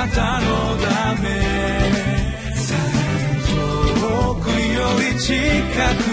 なたのため。遠くより近く。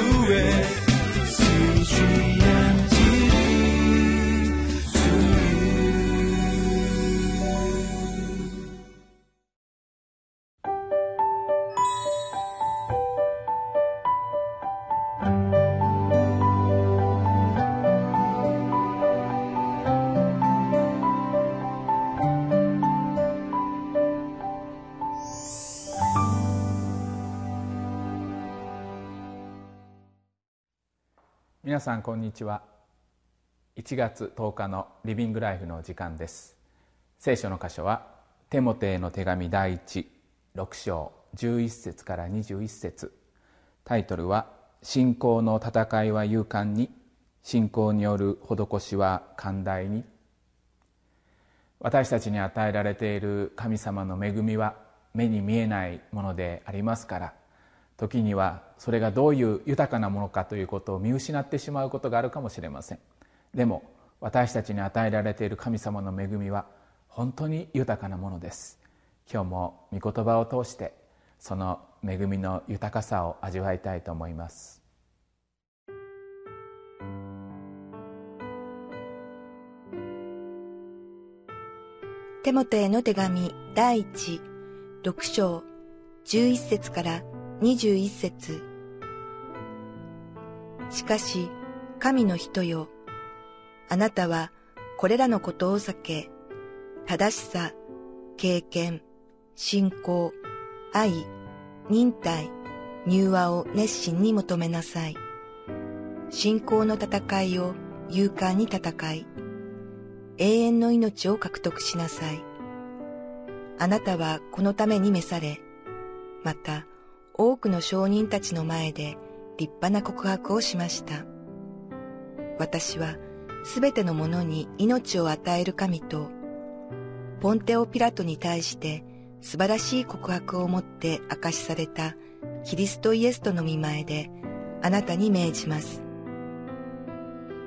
皆さんこんにちは。1月10日のリビングライフの時間です。聖書の箇所はテモテへの手紙第16章11節から21節。タイトルは信仰の戦いは勇敢に信仰による施しは寛大に。私たちに与えられている神様の恵みは目に見えないものでありますから時にはそれがどういう豊かなものかということを見失ってしまうことがあるかもしれません。でも私たちに与えられている神様の恵みは本当に豊かなものです。今日も御言葉を通してその恵みの豊かさを味わいたいと思います。テモテへの手紙第一六章十一節から21節しかし、神の人よ、あなたはこれらのことを避け、正しさ、経験、信仰、愛、忍耐、入和を熱心に求めなさい。信仰の戦いを勇敢に戦い、永遠の命を獲得しなさい。あなたはこのために召され、また多くの証人たちの前で立派な告白をしました。私はすべてのものに命を与える神と、ポンテオ・ピラトに対して素晴らしい告白をもって明かしされたキリストイエスとの見前であなたに命じます。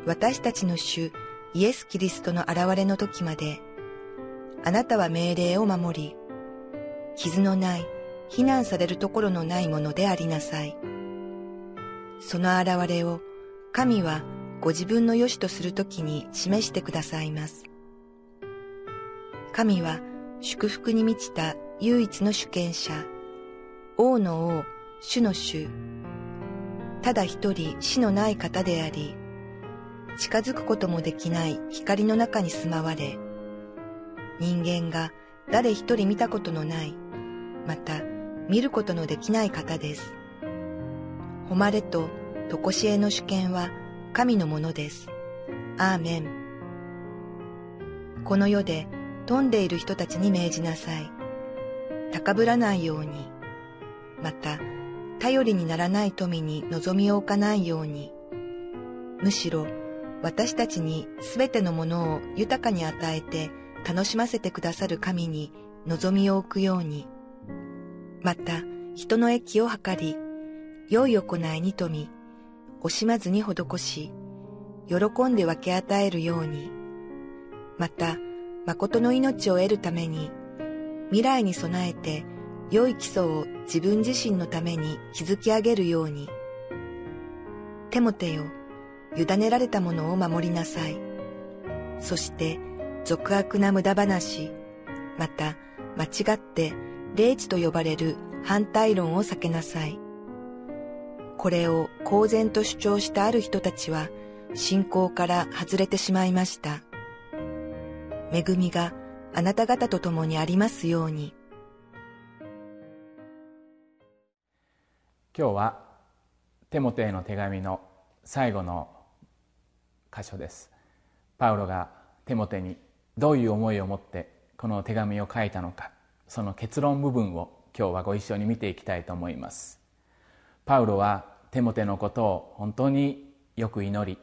私たちの主イエス・キリストの現れの時まで、あなたは命令を守り、傷のない非難されるところのないものでありなさい。その現れを神はご自分の良しとするときに示してくださいます。神は祝福に満ちた唯一の主権者、王の王、主の主、ただ一人死のない方であり、近づくこともできない光の中に住まわれ、人間が誰一人見たことのない、また見ることのできない方です。誉れと常しえの主権は神のものです。アーメン。この世で富んでいる人たちに命じなさい。高ぶらないように。また、頼りにならない富に望みを置かないように。むしろ、私たちにすべてのものを豊かに与えて楽しませてくださる神に望みを置くように。また、人の益を図り、良い行いに富み、惜しまずに施し、喜んで分け与えるように、また、誠の命を得るために、未来に備えて、良い基礎を自分自身のために築き上げるように。テモテよ、委ねられたものを守りなさい。そして、俗悪な無駄話、また、間違って霊知と呼ばれる反対論を避けなさい。これを公然と主張したある人たちは信仰から外れてしまいました。恵みがあなた方と共にありますように。今日はテモテへの手紙の最後の箇所です。パウロがテモテにどういう思いを持ってこの手紙を書いたのかその結論部分を今日はご一緒に見ていきたいと思います。パウロはテモテのことを本当によく祈り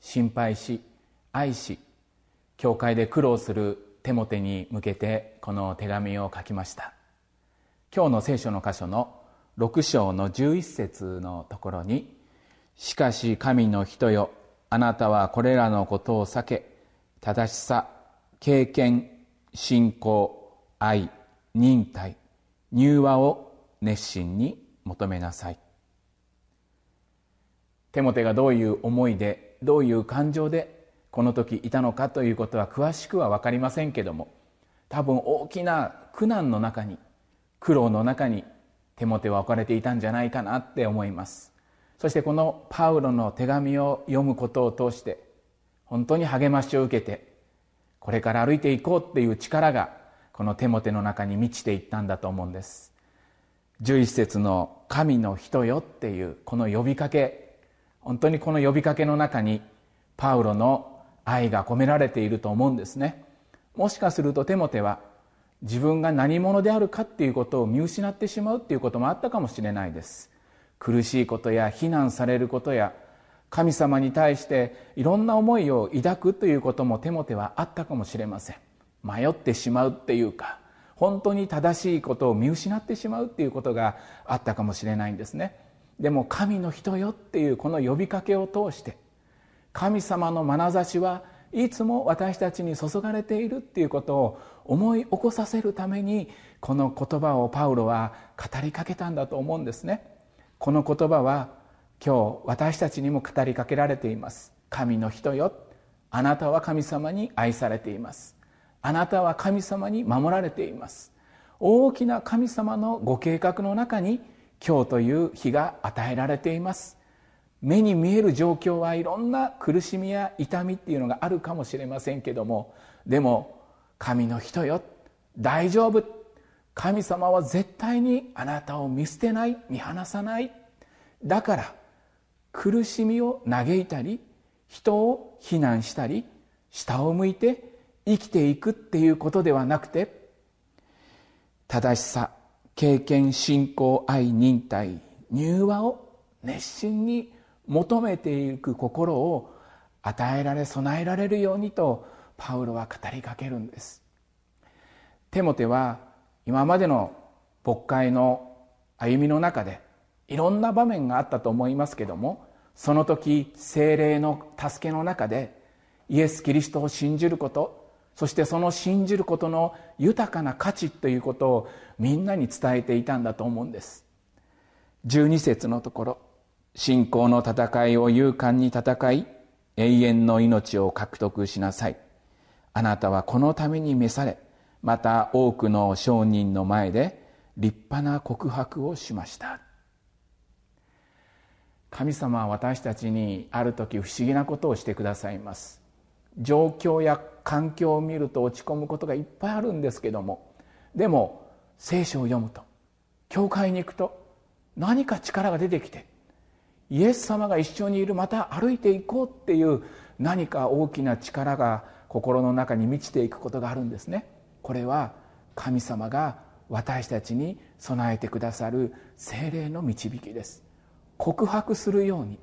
心配し愛し教会で苦労するテモテに向けてこの手紙を書きました。今日の聖書の箇所の6章の11節のところに「しかし神の人よあなたはこれらのことを避け正しさ経験信仰愛忍耐柔和を熱心に求めなさい。テモテがどういう思いでどういう感情でこの時いたのかということは詳しくは分かりませんけども多分大きな苦難の中に苦労の中にテモテは置かれていたんじゃないかなって思います。そしてこのパウロの手紙を読むことを通して本当に励ましを受けてこれから歩いていこうっていう力がこのテモテの中に満ちていったんだと思うんです。11節の「神の人よ」っていうこの呼びかけ。本当にこの呼びかけの中にパウロの愛が込められていると思うんですね。もしかするとテモテは自分が何者であるかっていうことを見失ってしまうっていうこともあったかもしれないです。苦しいことや非難されることや神様に対していろんな思いを抱くということもテモテはあったかもしれません。迷ってしまうっていうか本当に正しいことを見失ってしまうっていうことがあったかもしれないんですね。でも神の人よっていうこの呼びかけを通して神様の眼差しはいつも私たちに注がれているっていうことを思い起こさせるためにこの言葉をパウロは語りかけたんだと思うんですね。この言葉は今日私たちにも語りかけられています。神の人よあなたは神様に愛されています。あなたは神様に守られています。大きな神様のご計画の中に今日という日が与えられています。目に見える状況はいろんな苦しみや痛みっていうのがあるかもしれませんけどもでも神の人よ大丈夫。神様は絶対にあなたを見捨てない見放さない。だから苦しみを嘆いたり人を非難したり下を向いて生きていくっていうことではなくて正しさ経験信仰愛忍耐柔和を熱心に求めていく心を与えられ備えられるようにとパウロは語りかけるんです。テモテは今までの牧会の歩みの中でいろんな場面があったと思いますけどもその時精霊の助けの中でイエス・キリストを信じることそしてその信じることの豊かな価値ということをみんなに伝えていたんだと思うんです。12節のところ信仰の戦いを勇敢に戦い永遠の命を獲得しなさい。あなたはこのために召されまた多くの商人の前で立派な告白をしました。神様は私たちにある時不思議なことをしてくださいます。状況や環境を見ると落ち込むことがいっぱいあるんですけどもでも聖書を読むと教会に行くと何か力が出てきてイエス様が一緒にいるまた歩いていこうっていう何か大きな力が心の中に満ちていくことがあるんですね。これは神様が私たちに備えてくださる精霊の導きです。告白するように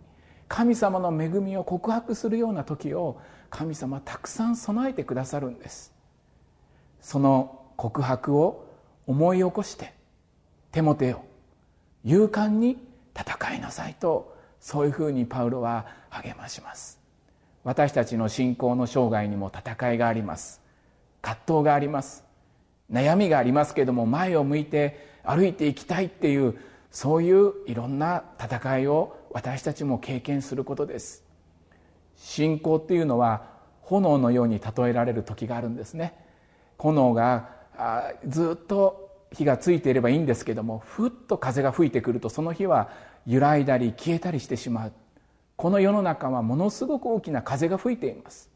神様の恵みを告白するような時を神様たくさん備えてくださるんです。その告白を思い起こして手も手を勇敢に戦いなさいとそういうふうにパウロは励まします。私たちの信仰の生涯にも戦いがあります。葛藤があります。悩みがありますけれども前を向いて歩いていきたいっていうそういういろんな戦いを私たちも経験することです。信仰っていうのは炎のように例えられる時があるんですね。炎がずっと火がついていればいいんですけどもふっと風が吹いてくるとその火は揺らいだり消えたりしてしまう。この世の中はものすごく大きな風が吹いています。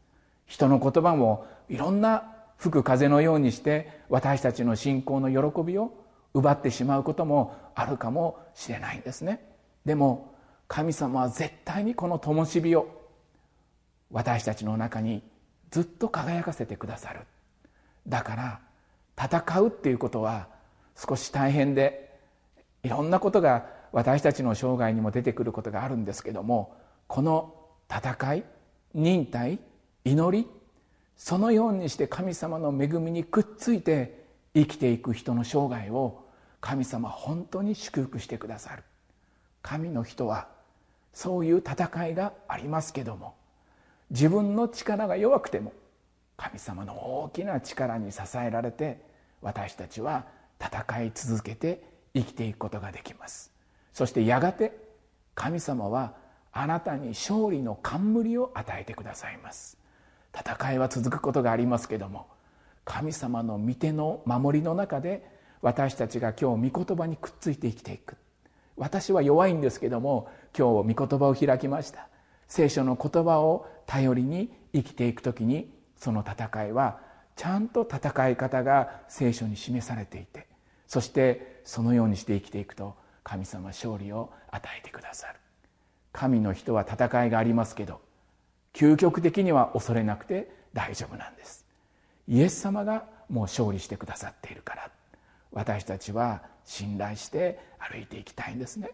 人の言葉もいろんな吹く風のようにして私たちの信仰の喜びを奪ってしまうこともあるかもしれないんですね。でも神様は絶対にこの灯火を私たちの中にずっと輝かせてくださる。だから戦うっていうことは少し大変でいろんなことが私たちの生涯にも出てくることがあるんですけどもこの戦い忍耐祈りそのようにして神様の恵みにくっついて生きていく人の生涯を神様本当に祝福してくださる。神の人はそういう戦いがありますけども自分の力が弱くても神様の大きな力に支えられて私たちは戦い続けて生きていくことができます。そしてやがて神様はあなたに勝利の冠を与えてくださいます。戦いは続くことがありますけども神様の御手の守りの中で私たちが今日御言葉にくっついて生きていく。私は弱いんですけども今日御言葉を開きました。聖書の言葉を頼りに生きていく時にその戦いはちゃんと戦い方が聖書に示されていてそしてそのようにして生きていくと神様勝利を与えてくださる。神の人は戦いがありますけど究極的には恐れなくて大丈夫なんです。イエス様がもう勝利してくださっているから私たちは信頼して歩いていきたいんですね。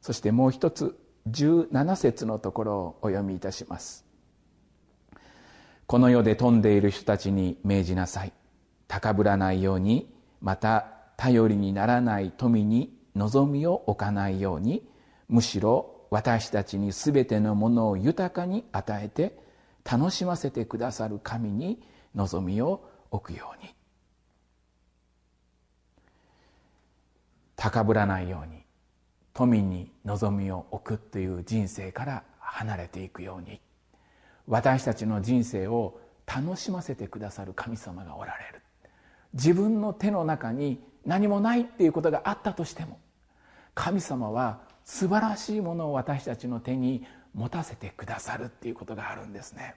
そしてもう一つ17節のところをお読みいたします。この世で富んでいる人たちに命じなさい。高ぶらないようにまた頼りにならない富に望みを置かないようにむしろ私たちに全てのものを豊かに与えて楽しませてくださる神に望みを置くように。高ぶらないように富に望みを置くという人生から離れていくように。私たちの人生を楽しませてくださる神様がおられる。自分の手の中に何もないっていうことがあったとしても神様は素晴らしいものを私たちの手に持たせてくださるっていうことがあるんですね。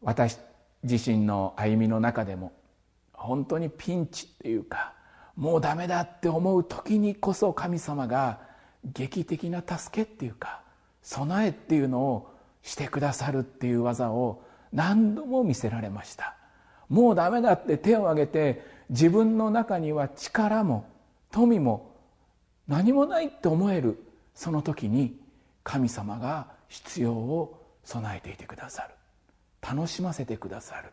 私自身の歩みの中でも本当にピンチっていうかもうダメだって思う時にこそ神様が劇的な助けっていうか備えっていうのをしてくださるっていう技を何度も見せられました。もうダメだって手を挙げて自分の中には力も富も何もないって思えるその時に神様が必要を備えていてくださる。楽しませてくださる。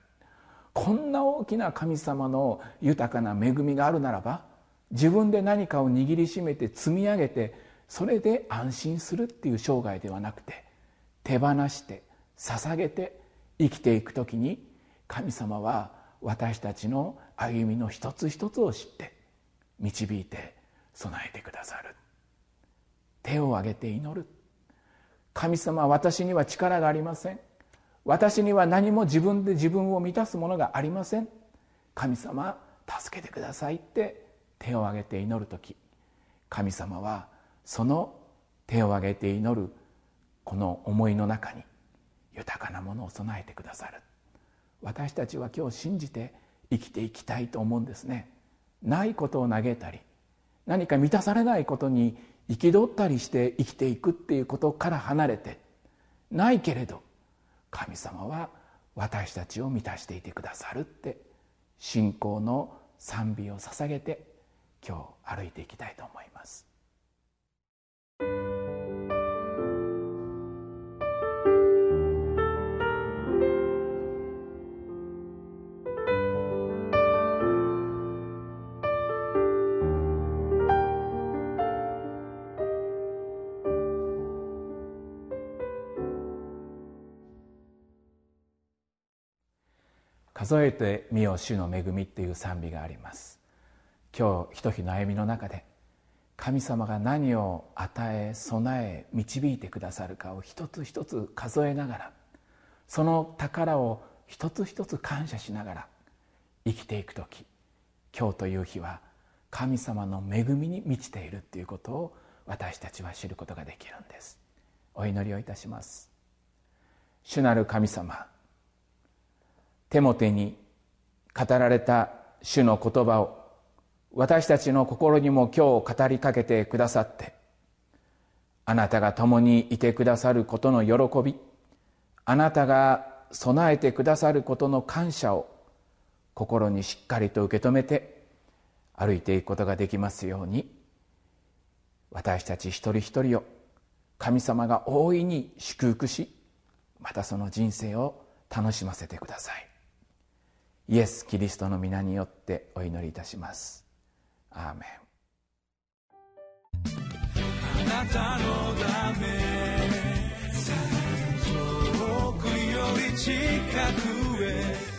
こんな大きな神様の豊かな恵みがあるならば自分で何かを握りしめて積み上げてそれで安心するっていう生涯ではなくて手放して捧げて生きていく時に神様は私たちの歩みの一つ一つを知って導いて備えてくださる。手を挙げて祈る。神様私には力がありません。私には何も自分で自分を満たすものがありません。神様助けてくださいって手を挙げて祈る時。神様はその手を挙げて祈るこの思いの中に豊かなものを備えてくださる。私たちは今日信じて生きていきたいと思うんですね。ないことを嘆いたり何か満たされないことに憤ったりして生きていくっていうことから離れてないけれど神様は私たちを満たしていてくださるって信仰の賛美を捧げて今日歩いていきたいと思います。数えてみよ主の恵みっていう賛美があります。今日ひと日の歩みの中で神様が何を与え備え導いてくださるかを一つ一つ数えながらその宝を一つ一つ感謝しながら生きていく時今日という日は神様の恵みに満ちているっていうことを私たちは知ることができるんです。お祈りをいたします。主なる神様テモテに語られた主の言葉を私たちの心にも今日語りかけてくださってあなたが共にいてくださることの喜びあなたが備えてくださることの感謝を心にしっかりと受け止めて歩いていくことができますように私たち一人一人を神様が大いに祝福しまたその人生を楽しませてください。イエス・キリストの皆によってお祈りいたします。アーメン。あなたのため遠くより近くへ